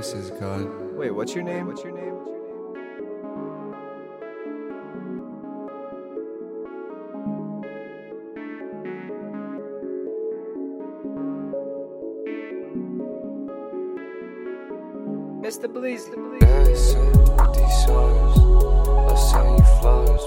grace is God. Wait, what's your name? What's your name? Mr. Bleeze, the Bleeze. Dancing with these stars. I'll you flowers,